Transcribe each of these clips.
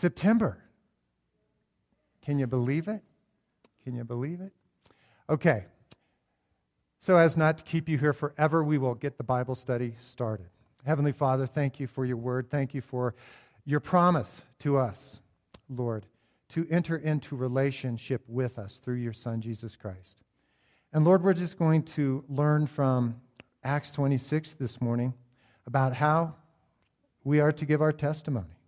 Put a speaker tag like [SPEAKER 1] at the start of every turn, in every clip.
[SPEAKER 1] September. Can you believe it? Can you believe it? Okay. So, as not to keep you here forever, we will get the Bible study started. Heavenly Father, thank you for your word. Thank you for your promise to us, Lord, to enter into relationship with us through your Son, Jesus Christ. And Lord, we're just going to learn from Acts 26 this morning about how we are to give our testimony.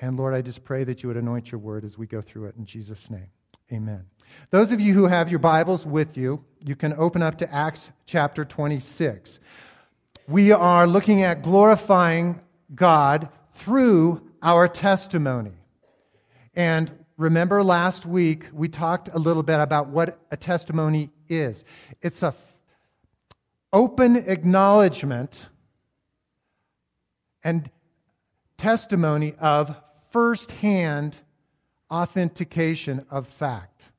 [SPEAKER 1] And Lord, I just pray that you would anoint your word as we go through it in Jesus' name. Amen. Those of you who have your Bibles with you, you can open up to Acts chapter 26. We are looking at glorifying God through our testimony. And remember last week, we talked a little bit about what a testimony is it's a open acknowledgement and testimony of firsthand authentication of fact.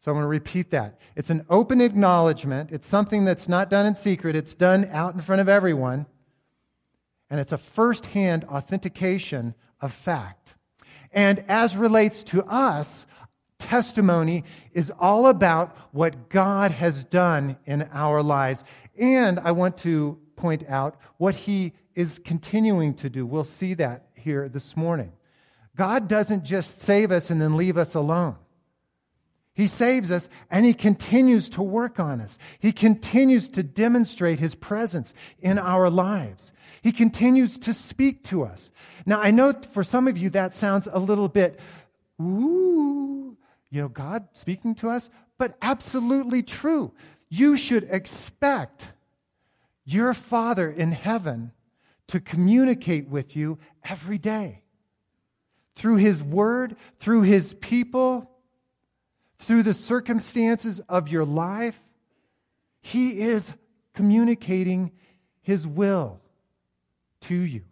[SPEAKER 1] So I'm going to repeat that. It's an open acknowledgement. It's something that's not done in secret, it's done out in front of everyone. And it's a firsthand authentication of fact. And as relates to us, testimony is all about what God has done in our lives. And I want to point out what He is continuing to do. We'll see that here this morning. God doesn't just save us and then leave us alone. He saves us and he continues to work on us. He continues to demonstrate his presence in our lives. He continues to speak to us. Now, I know for some of you that sounds a little bit, ooh, you know, God speaking to us, but absolutely true. You should expect your Father in heaven to communicate with you every day through His Word, through His people, through the circumstances of your life. He is communicating His will to you.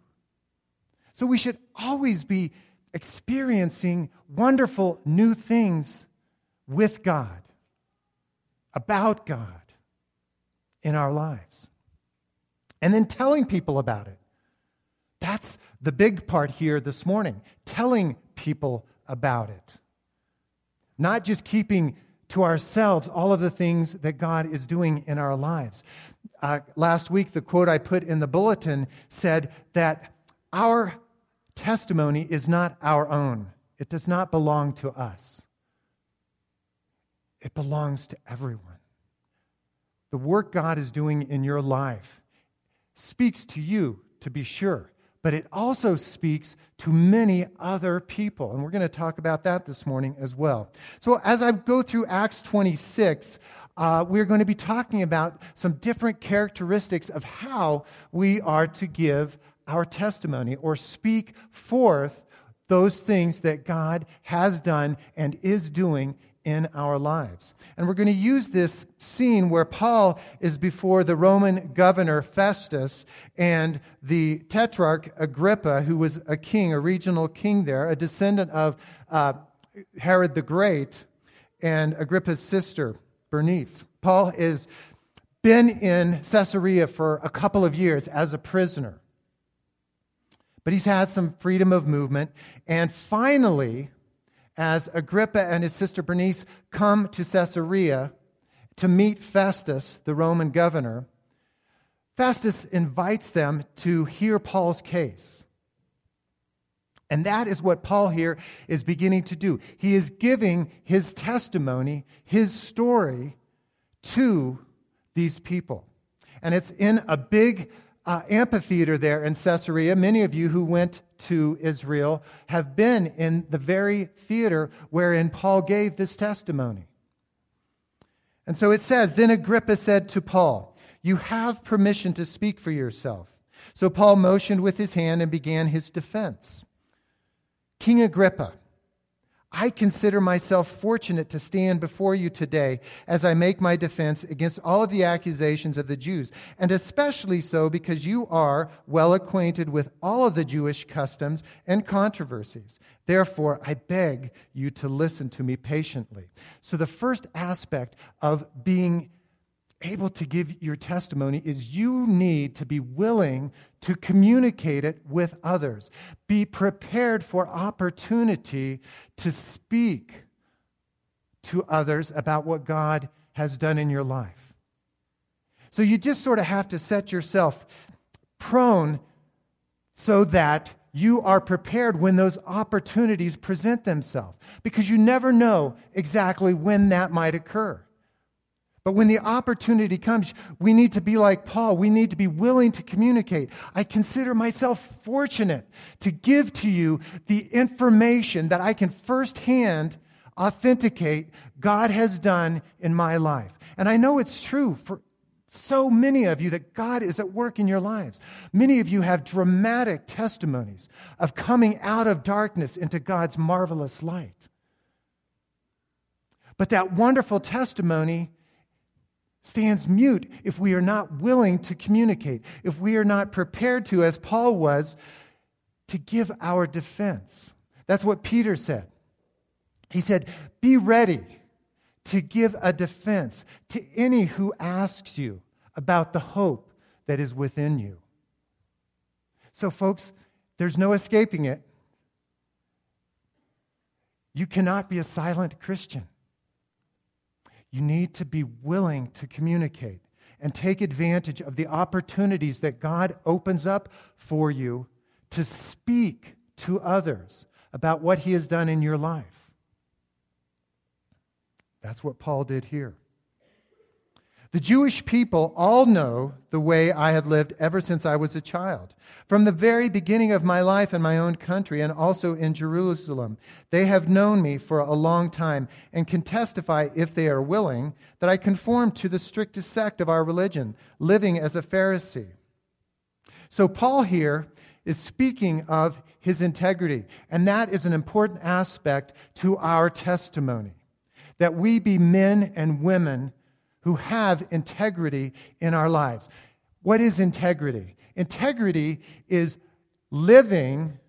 [SPEAKER 1] So we should always be experiencing wonderful new things with God, about God in our lives, and then telling people about it. That's the big part here this morning telling people about it. Not just keeping to ourselves all of the things that God is doing in our lives. Uh, last week, the quote I put in the bulletin said that our testimony is not our own, it does not belong to us, it belongs to everyone. The work God is doing in your life speaks to you, to be sure, but it also speaks to many other people. And we're going to talk about that this morning as well. So, as I go through Acts 26, uh, we're going to be talking about some different characteristics of how we are to give our testimony or speak forth those things that God has done and is doing in our lives. And we're going to use this scene where Paul is before the Roman governor Festus and the tetrarch Agrippa, who was a king, a regional king there, a descendant of uh, Herod the Great, and Agrippa's sister, Bernice. Paul has been in Caesarea for a couple of years as a prisoner. But he's had some freedom of movement. And finally, as Agrippa and his sister Bernice come to Caesarea to meet Festus, the Roman governor, Festus invites them to hear Paul's case. And that is what Paul here is beginning to do. He is giving his testimony, his story to these people. And it's in a big uh, amphitheater there in Caesarea. Many of you who went to Israel have been in the very theater wherein Paul gave this testimony. And so it says Then Agrippa said to Paul, You have permission to speak for yourself. So Paul motioned with his hand and began his defense. King Agrippa, I consider myself fortunate to stand before you today as I make my defense against all of the accusations of the Jews, and especially so because you are well acquainted with all of the Jewish customs and controversies. Therefore, I beg you to listen to me patiently. So, the first aspect of being able to give your testimony is you need to be willing to communicate it with others. Be prepared for opportunity to speak to others about what God has done in your life. So you just sort of have to set yourself prone so that you are prepared when those opportunities present themselves because you never know exactly when that might occur. But when the opportunity comes, we need to be like Paul. We need to be willing to communicate. I consider myself fortunate to give to you the information that I can firsthand authenticate God has done in my life. And I know it's true for so many of you that God is at work in your lives. Many of you have dramatic testimonies of coming out of darkness into God's marvelous light. But that wonderful testimony stands mute if we are not willing to communicate, if we are not prepared to, as Paul was, to give our defense. That's what Peter said. He said, Be ready to give a defense to any who asks you about the hope that is within you. So, folks, there's no escaping it. You cannot be a silent Christian. You need to be willing to communicate and take advantage of the opportunities that God opens up for you to speak to others about what He has done in your life. That's what Paul did here. The Jewish people all know the way I have lived ever since I was a child. From the very beginning of my life in my own country and also in Jerusalem, they have known me for a long time and can testify, if they are willing, that I conform to the strictest sect of our religion, living as a Pharisee. So, Paul here is speaking of his integrity, and that is an important aspect to our testimony that we be men and women who have integrity in our lives. What is integrity? Integrity is living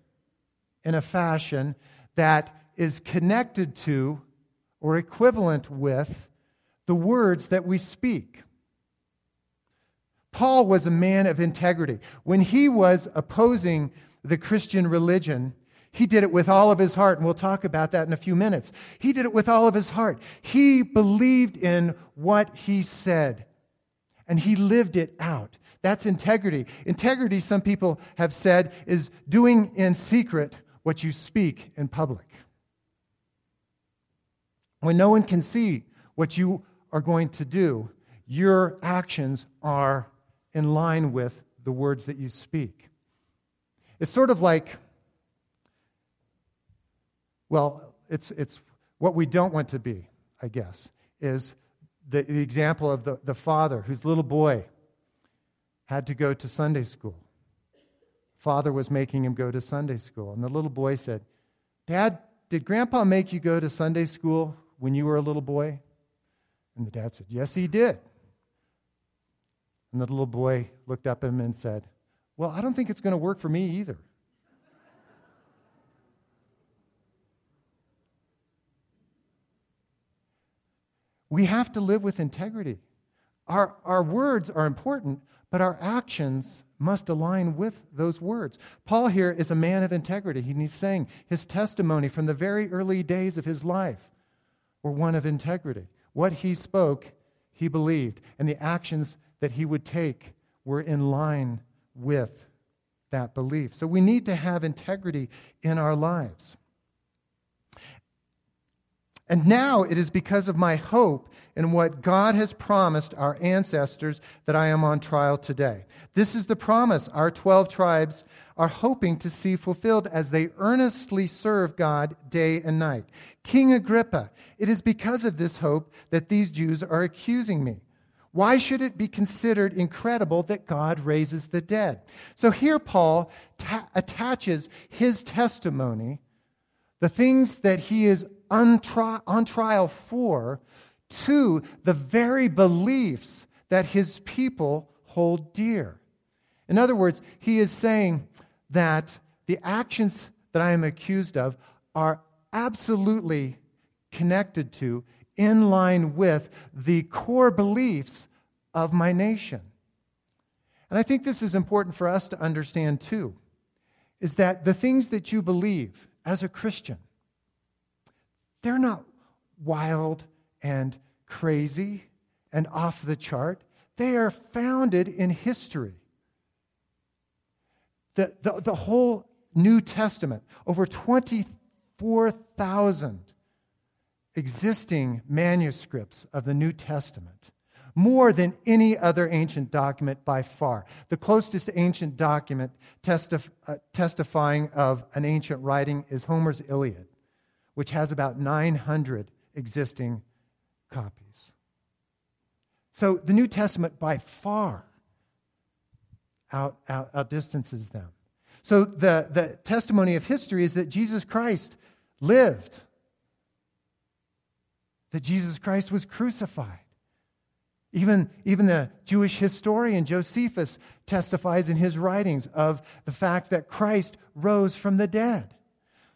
[SPEAKER 1] in a fashion that is connected to or equivalent with the words that we speak. Paul was a man of integrity. When he was opposing the Christian religion, he did it with all of his heart, and we'll talk about that in a few minutes. He did it with all of his heart. He believed in what he said, and he lived it out. That's integrity. Integrity, some people have said, is doing in secret what you speak in public. When no one can see what you are going to do, your actions are in line with the words that you speak. It's sort of like well, it's, it's what we don't want to be, I guess, is the, the example of the, the father whose little boy had to go to Sunday school. Father was making him go to Sunday school. And the little boy said, Dad, did Grandpa make you go to Sunday school when you were a little boy? And the dad said, Yes, he did. And the little boy looked up at him and said, Well, I don't think it's going to work for me either. We have to live with integrity. Our, our words are important, but our actions must align with those words. Paul here is a man of integrity. and He's saying his testimony from the very early days of his life were one of integrity. What he spoke, he believed, and the actions that he would take were in line with that belief. So we need to have integrity in our lives. And now it is because of my hope in what God has promised our ancestors that I am on trial today. This is the promise our 12 tribes are hoping to see fulfilled as they earnestly serve God day and night. King Agrippa, it is because of this hope that these Jews are accusing me. Why should it be considered incredible that God raises the dead? So here Paul ta- attaches his testimony, the things that he is on, on trial for to the very beliefs that his people hold dear. In other words, he is saying that the actions that I am accused of are absolutely connected to, in line with the core beliefs of my nation. And I think this is important for us to understand too, is that the things that you believe as a Christian, they're not wild and crazy and off the chart. They are founded in history. The, the, the whole New Testament, over 24,000 existing manuscripts of the New Testament, more than any other ancient document by far. The closest ancient document testif- uh, testifying of an ancient writing is Homer's Iliad, which has about 900 existing copies. So the New Testament by far out, out, outdistances them. So the, the testimony of history is that Jesus Christ lived, that Jesus Christ was crucified. Even, even the Jewish historian Josephus testifies in his writings of the fact that Christ rose from the dead.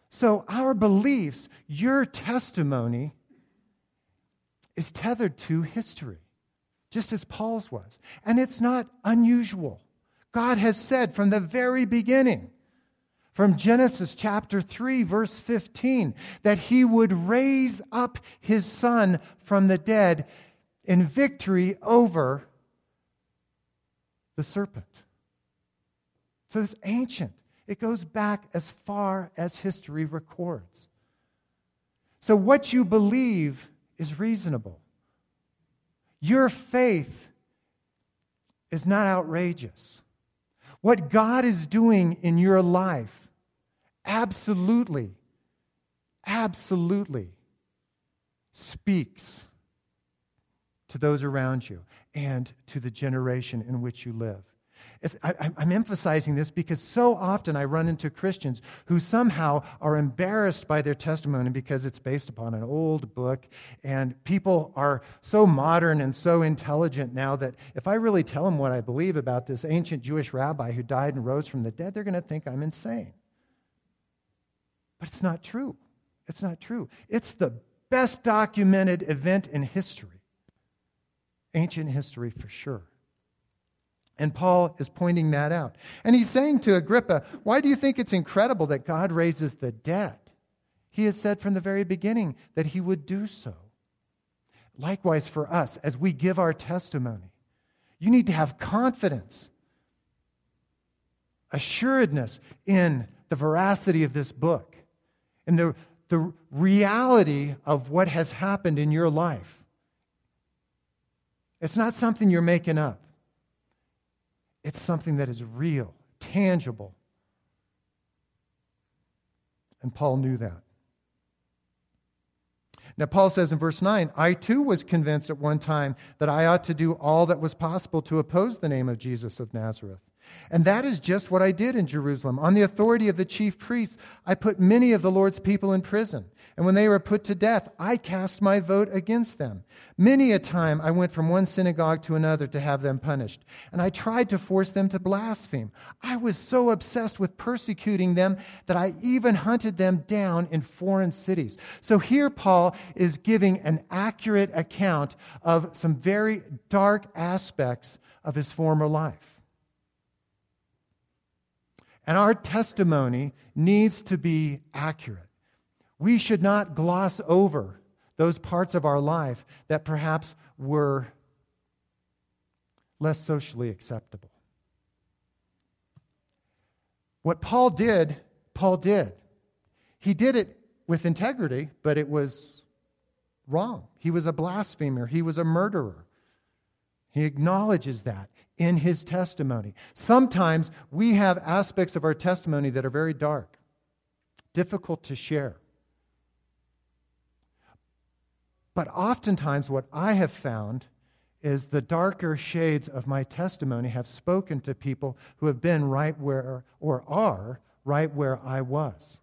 [SPEAKER 1] So, our beliefs, your testimony, is tethered to history, just as Paul's was. And it's not unusual. God has said from the very beginning, from Genesis chapter 3, verse 15, that he would raise up his son from the dead in victory over the serpent. So it's ancient. It goes back as far as history records. So what you believe is reasonable. Your faith is not outrageous. What God is doing in your life, absolutely, absolutely speaks to those around you and to the generation in which you live. I, am emphasizing this because so often I run into Christians who somehow are embarrassed by their testimony because it's based upon an old book. And people are so modern and so intelligent now that if I really tell them what I believe about this ancient Jewish rabbi who died and rose from the dead, they're going to think I'm insane. But it's not true. It's not true. It's the best documented event in history ancient history for sure. And Paul is pointing that out. And he's saying to Agrippa, Why do you think it's incredible that God raises the dead? He has said from the very beginning that he would do so. Likewise, for us, as we give our testimony, you need to have confidence, assuredness in the veracity of this book, in the, the reality of what has happened in your life. It's not something you're making up, it's something that is real, tangible. And Paul knew that. Now, Paul says in verse 9, I too was convinced at one time that I ought to do all that was possible to oppose the name of Jesus of Nazareth. And that is just what I did in Jerusalem. On the authority of the chief priests, I put many of the Lord's people in prison. And when they were put to death, I cast my vote against them. Many a time I went from one synagogue to another to have them punished. And I tried to force them to blaspheme. I was so obsessed with persecuting them that I even hunted them down in foreign cities. So here Paul is giving an accurate account of some very dark aspects of his former life. And our testimony needs to be accurate. We should not gloss over those parts of our life that perhaps were less socially acceptable. What Paul did, Paul did. He did it with integrity, but it was wrong. He was a blasphemer, he was a murderer. He acknowledges that in his testimony. Sometimes we have aspects of our testimony that are very dark, difficult to share. But oftentimes, what I have found is the darker shades of my testimony have spoken to people who have been right where, or are right where I was.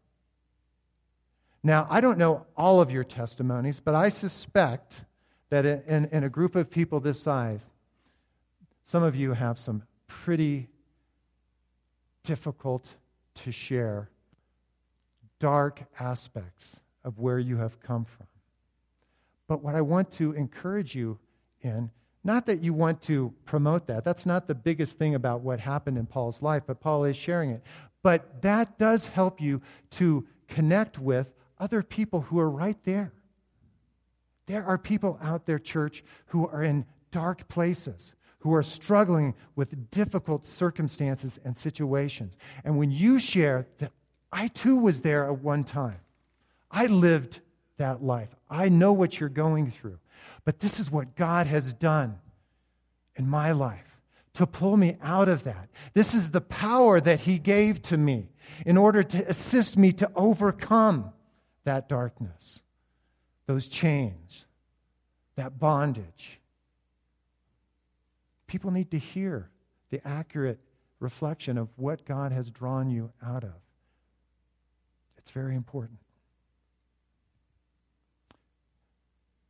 [SPEAKER 1] Now, I don't know all of your testimonies, but I suspect that in, in a group of people this size, some of you have some pretty difficult to share, dark aspects of where you have come from. But what I want to encourage you in, Not that you want to promote that. That's not the biggest thing about what happened in Paul's life, but Paul is sharing it. But that does help you to connect with other people who are right there. There are people out there, church, who are in dark places, who are struggling with difficult circumstances and situations. And when you share that I too was there at one time, I lived that life, I know what you're going through. But this is what God has done in my life to pull me out of that. This is the power that He gave to me in order to assist me to overcome that darkness, those chains, that bondage. People need to hear the accurate reflection of what God has drawn you out of. It's very important.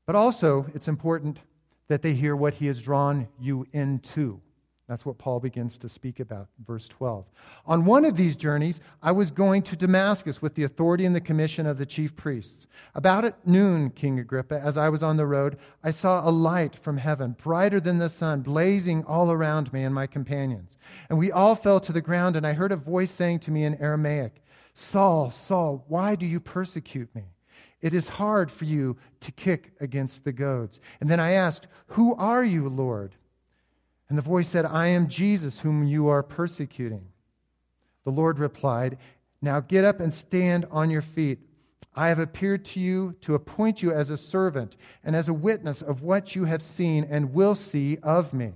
[SPEAKER 1] But also, it's important that they hear what he has drawn you into. That's what Paul begins to speak about, verse 12. On one of these journeys, I was going to Damascus with the authority and the commission of the chief priests. About at noon, King Agrippa, as I was on the road, I saw a light from heaven, brighter than the sun, blazing all around me and my companions. And we all fell to the ground, and I heard a voice saying to me in Aramaic, Saul, Saul, why do you persecute me? It is hard for you to kick against the goads. And then I asked, Who are you, Lord? And the voice said, I am Jesus, whom you are persecuting. The Lord replied, Now get up and stand on your feet. I have appeared to you to appoint you as a servant and as a witness of what you have seen and will see of me.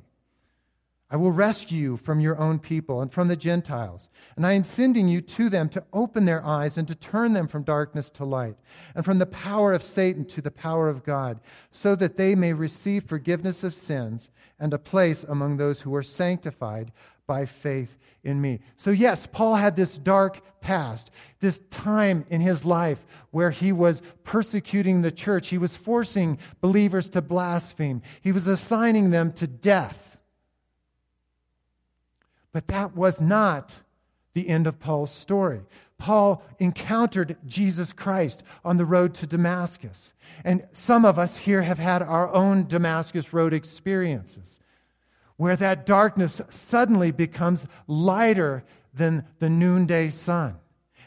[SPEAKER 1] I will rescue you from your own people and from the Gentiles. And I am sending you to them to open their eyes and to turn them from darkness to light, and from the power of Satan to the power of God, so that they may receive forgiveness of sins and a place among those who are sanctified by faith in me. So, yes, Paul had this dark past, this time in his life where he was persecuting the church. He was forcing believers to blaspheme, he was assigning them to death. But that was not the end of Paul's story. Paul encountered Jesus Christ on the road to Damascus. And some of us here have had our own Damascus Road experiences where that darkness suddenly becomes lighter than the noonday sun.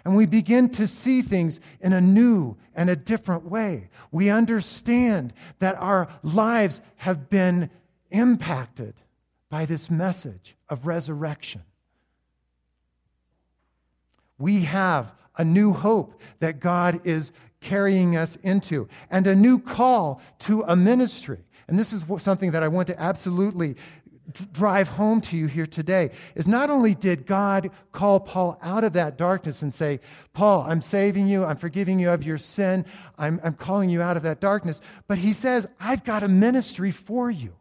[SPEAKER 1] And we begin to see things in a new and a different way. We understand that our lives have been impacted by this message of resurrection. We have a new hope that God is carrying us into and a new call to a ministry. And this is something that I want to absolutely drive home to you here today is not only did God call Paul out of that darkness and say, Paul, I'm saving you, I'm forgiving you of your sin, I'm, I'm calling you out of that darkness, but he says, I've got a ministry for you.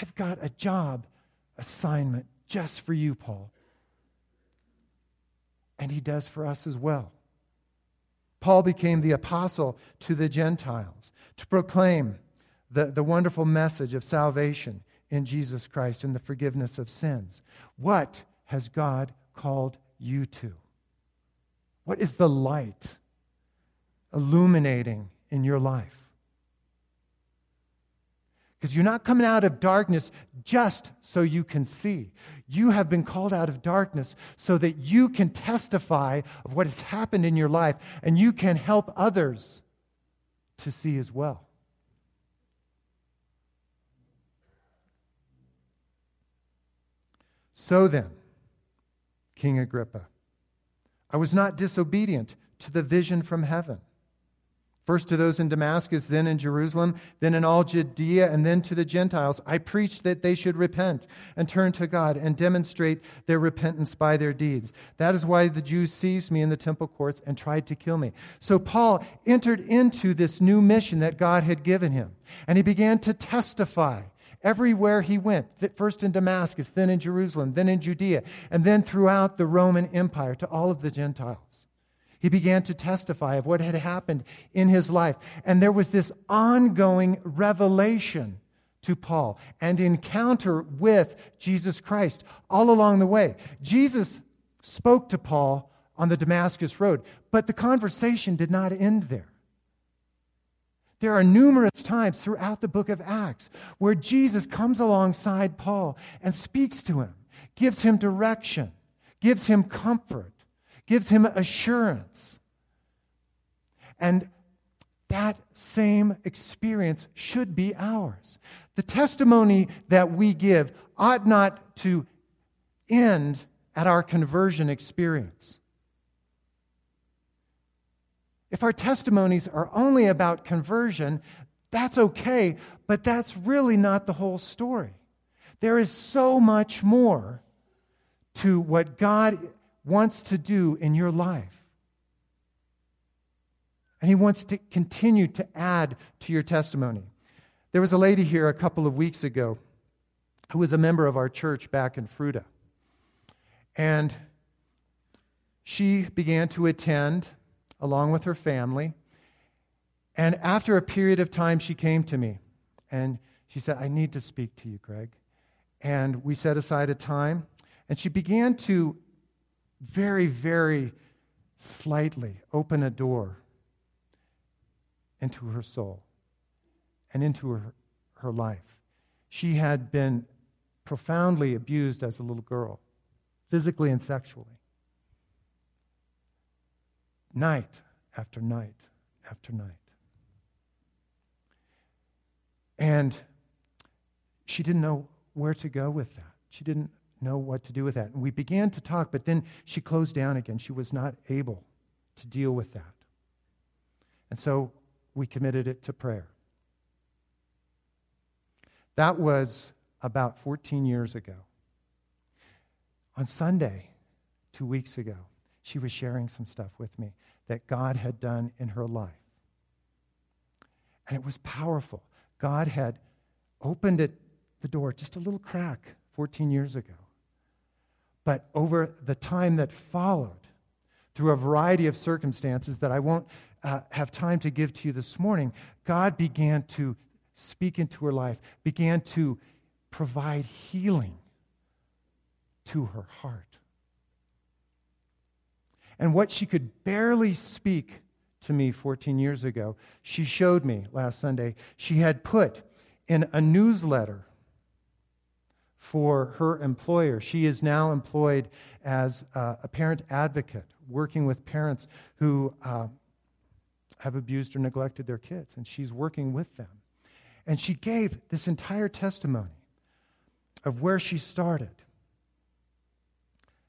[SPEAKER 1] I've got a job assignment just for you, Paul. And he does for us as well. Paul became the apostle to the Gentiles to proclaim the, the wonderful message of salvation in Jesus Christ and the forgiveness of sins. What has God called you to? What is the light illuminating in your life? Because you're not coming out of darkness just so you can see. You have been called out of darkness so that you can testify of what has happened in your life and you can help others to see as well. So then, King Agrippa, I was not disobedient to the vision from heaven. First to those in Damascus, then in Jerusalem, then in all Judea, and then to the Gentiles. I preached that they should repent and turn to God and demonstrate their repentance by their deeds. That is why the Jews seized me in the temple courts and tried to kill me. So Paul entered into this new mission that God had given him, and he began to testify everywhere he went, first in Damascus, then in Jerusalem, then in Judea, and then throughout the Roman Empire to all of the Gentiles. He began to testify of what had happened in his life. And there was this ongoing revelation to Paul and encounter with Jesus Christ all along the way. Jesus spoke to Paul on the Damascus Road, but the conversation did not end there. There are numerous times throughout the book of Acts where Jesus comes alongside Paul and speaks to him, gives him direction, gives him comfort, gives him assurance. And that same experience should be ours. The testimony that we give ought not to end at our conversion experience. If our testimonies are only about conversion, that's okay, but that's really not the whole story. There is so much more to what God wants to do in your life. And He wants to continue to add to your testimony. There was a lady here a couple of weeks ago who was a member of our church back in Fruita. And she began to attend along with her family. And after a period of time, she came to me and she said, I need to speak to you, Greg. And we set aside a time, and she began to very, very slightly open a door into her soul and into her, her life. She had been profoundly abused as a little girl, physically and sexually night after night after night. And she didn't know where to go with that. She didn't know what to do with that. And we began to talk, but then she closed down again. She was not able to deal with that. And so we committed it to prayer. That was about 14 years ago. On Sunday, two weeks ago, she was sharing some stuff with me that God had done in her life. And it was powerful. God had opened it, the door just a little crack 14 years ago. But over the time that followed, through a variety of circumstances that I won't uh, have time to give to you this morning, God began to speak into her life, began to provide healing to her heart and what she could barely speak to me 14 years ago, she showed me last Sunday. She had put in a newsletter for her employer. She is now employed as a parent advocate, working with parents who uh, have abused or neglected their kids, and she's working with them. And she gave this entire testimony of where she started,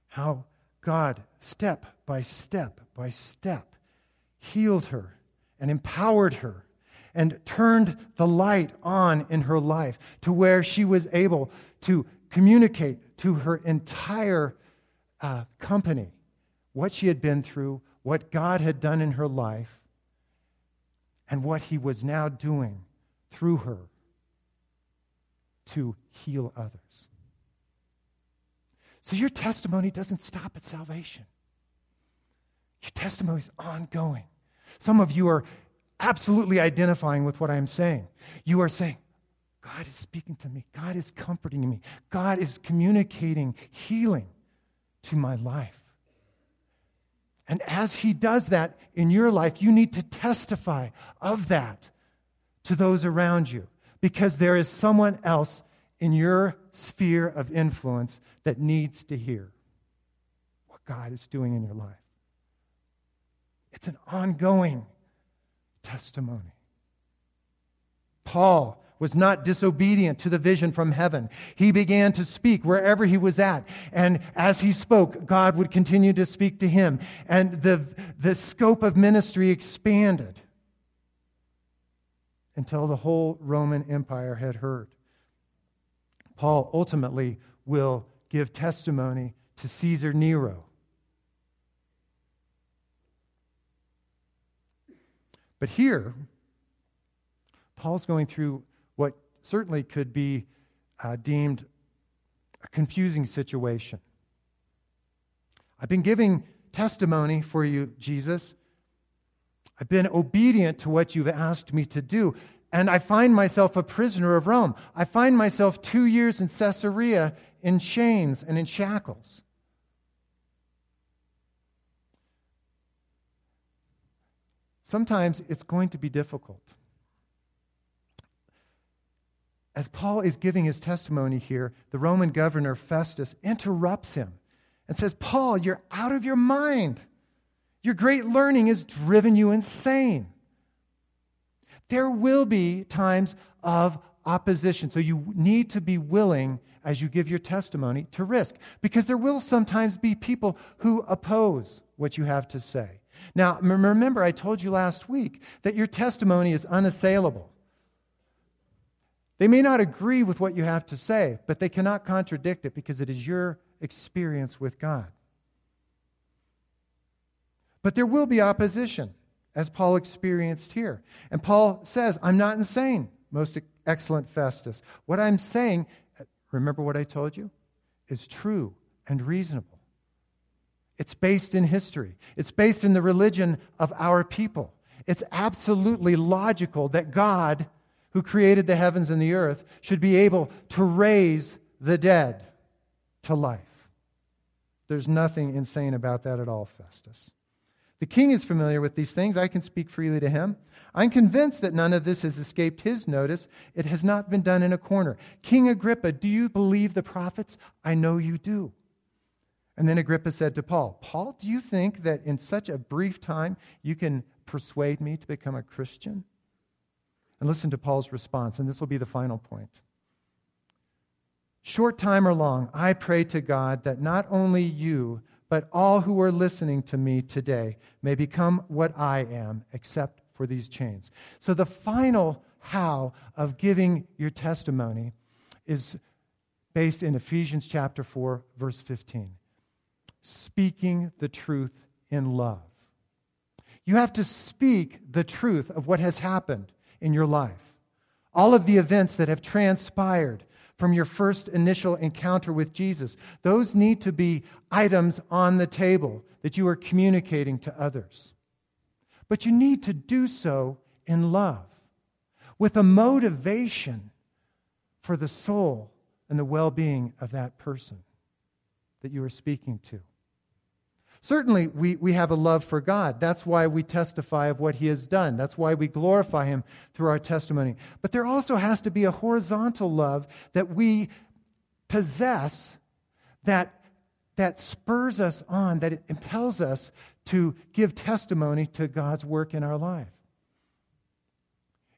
[SPEAKER 1] how God, step by step by step, healed her and empowered her and turned the light on in her life to where she was able to communicate to her entire uh, company what she had been through, what God had done in her life, and what He was now doing through her to heal others. So your testimony doesn't stop at salvation. Your testimony is ongoing. Some of you are absolutely identifying with what I'm saying. You are saying, God is speaking to me. God is comforting me. God is communicating healing to my life. And as He does that in your life, you need to testify of that to those around you because there is someone else in your sphere of influence that needs to hear what God is doing in your life. It's an ongoing testimony. Paul was not disobedient to the vision from heaven. He began to speak wherever he was at. And as he spoke, God would continue to speak to him. And the, the scope of ministry expanded until the whole Roman Empire had heard. Paul ultimately will give testimony to Caesar Nero. But here, Paul's going through what certainly could be uh, deemed a confusing situation. I've been giving testimony for you, Jesus. I've been obedient to what you've asked me to do and I find myself a prisoner of Rome. I find myself two years in Caesarea in chains and in shackles. Sometimes it's going to be difficult. As Paul is giving his testimony here, the Roman governor Festus interrupts him and says, Paul, you're out of your mind. Your great learning has driven you insane. There will be times of opposition. So you need to be willing, as you give your testimony, to risk. Because there will sometimes be people who oppose what you have to say. Now, remember, I told you last week that your testimony is unassailable. They may not agree with what you have to say, but they cannot contradict it because it is your experience with God. But there will be opposition, as Paul experienced here. And Paul says, I'm not insane, most excellent Festus. What I'm saying, remember what I told you, is true and reasonable. It's based in history, it's based in the religion of our people. It's absolutely logical that God, who created the heavens and the earth, should be able to raise the dead to life. There's nothing insane about that at all, Festus. The king is familiar with these things. I can speak freely to him. I'm convinced that none of this has escaped his notice. It has not been done in a corner. King Agrippa, do you believe the prophets? I know you do. And then Agrippa said to Paul, Paul, do you think that in such a brief time you can persuade me to become a Christian? And listen to Paul's response, and this will be the final point. Short time or long, I pray to God that not only you, but all who are listening to me today may become what I am, except for these chains. So, the final how of giving your testimony is based in Ephesians chapter 4, verse 15. Speaking the truth in love. You have to speak the truth of what has happened in your life. All of the events that have transpired from your first initial encounter with Jesus. Those need to be items on the table that you are communicating to others. But you need to do so in love, with a motivation for the soul and the well being of that person that you are speaking to. Certainly, we, we have a love for God. That's why we testify of what He has done. That's why we glorify Him through our testimony. But there also has to be a horizontal love that we possess that, that spurs us on, that impels us to give testimony to God's work in our life.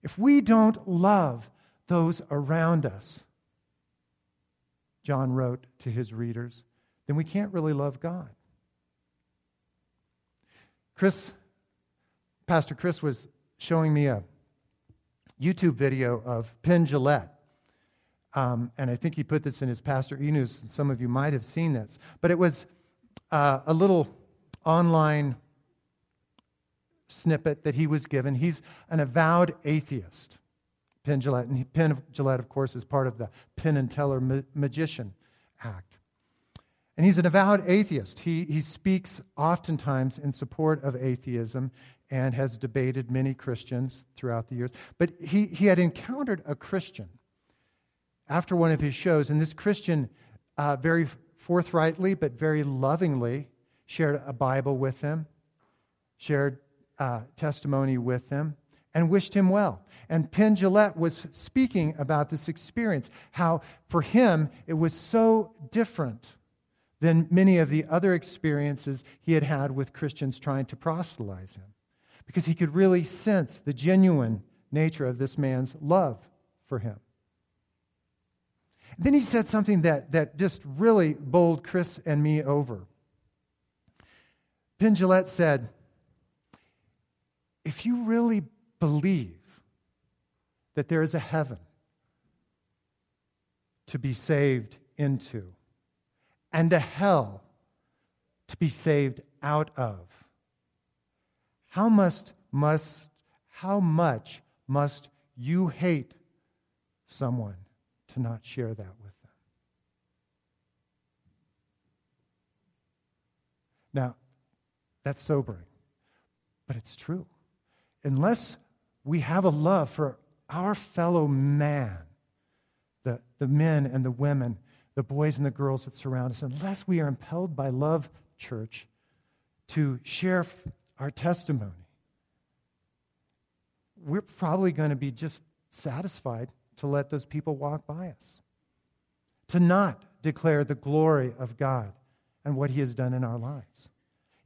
[SPEAKER 1] If we don't love those around us, John wrote to his readers, then we can't really love God. Chris, Pastor Chris was showing me a YouTube video of Penn Jillette. Um, and I think he put this in his Pastor E News. Some of you might have seen this. But it was uh, a little online snippet that he was given. He's an avowed atheist, Penn Jillette. And Penn Jillette, of course, is part of the Penn and Teller Ma- Magician Act. And he's an avowed atheist. He, he speaks oftentimes in support of atheism and has debated many Christians throughout the years. But he, he had encountered a Christian after one of his shows, and this Christian, uh, very forthrightly but very lovingly, shared a Bible with him, shared uh, testimony with him, and wished him well. And Penn Jillette was speaking about this experience, how for him it was so different than many of the other experiences he had had with Christians trying to proselytize him. Because he could really sense the genuine nature of this man's love for him. Then he said something that, that just really bowled Chris and me over. Penn said, If you really believe that there is a heaven to be saved into, and a hell to be saved out of. How must, must, how much must you hate someone to not share that with them? Now, that's sobering, but it's true. Unless we have a love for our fellow man, the, the men and the women the boys and the girls that surround us, unless we are impelled by love, church, to share our testimony, we're probably going to be just satisfied to let those people walk by us, to not declare the glory of God and what He has done in our lives.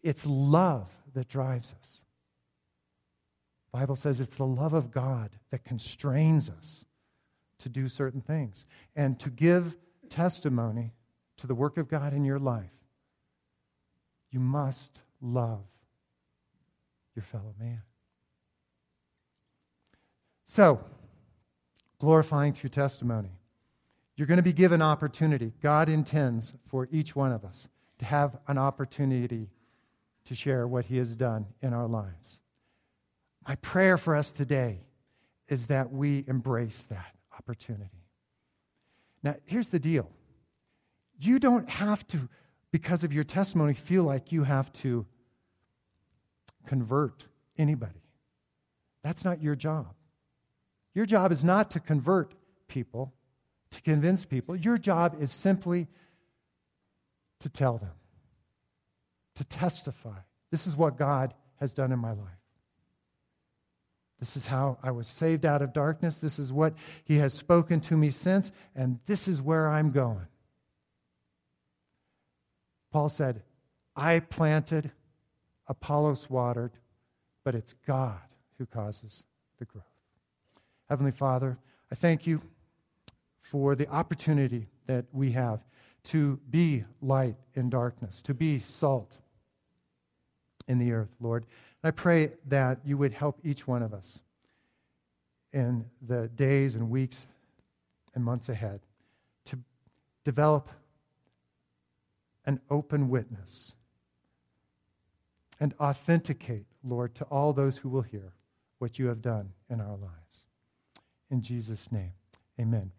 [SPEAKER 1] It's love that drives us. Bible says it's the love of God that constrains us to do certain things and to give testimony to the work of God in your life. You must love your fellow man. So, glorifying through testimony. You're going to be given opportunity. God intends for each one of us to have an opportunity to share what He has done in our lives. My prayer for us today is that we embrace that opportunity. Now, here's the deal you don't have to, because of your testimony, feel like you have to convert anybody. That's not your job. Your job is not to convert people, to convince people. Your job is simply to tell them, to testify. This is what God has done in my life. This is how I was saved out of darkness. This is what He has spoken to me since, and this is where I'm going. Paul said, I planted, Apollos watered, but it's God who causes the growth. Heavenly Father, I thank you for the opportunity that we have to be light in darkness, to be salt in the earth, Lord. I pray that you would help each one of us in the days and weeks and months ahead to develop an open witness and authenticate, Lord, to all those who will hear what you have done in our lives. In Jesus' name, amen.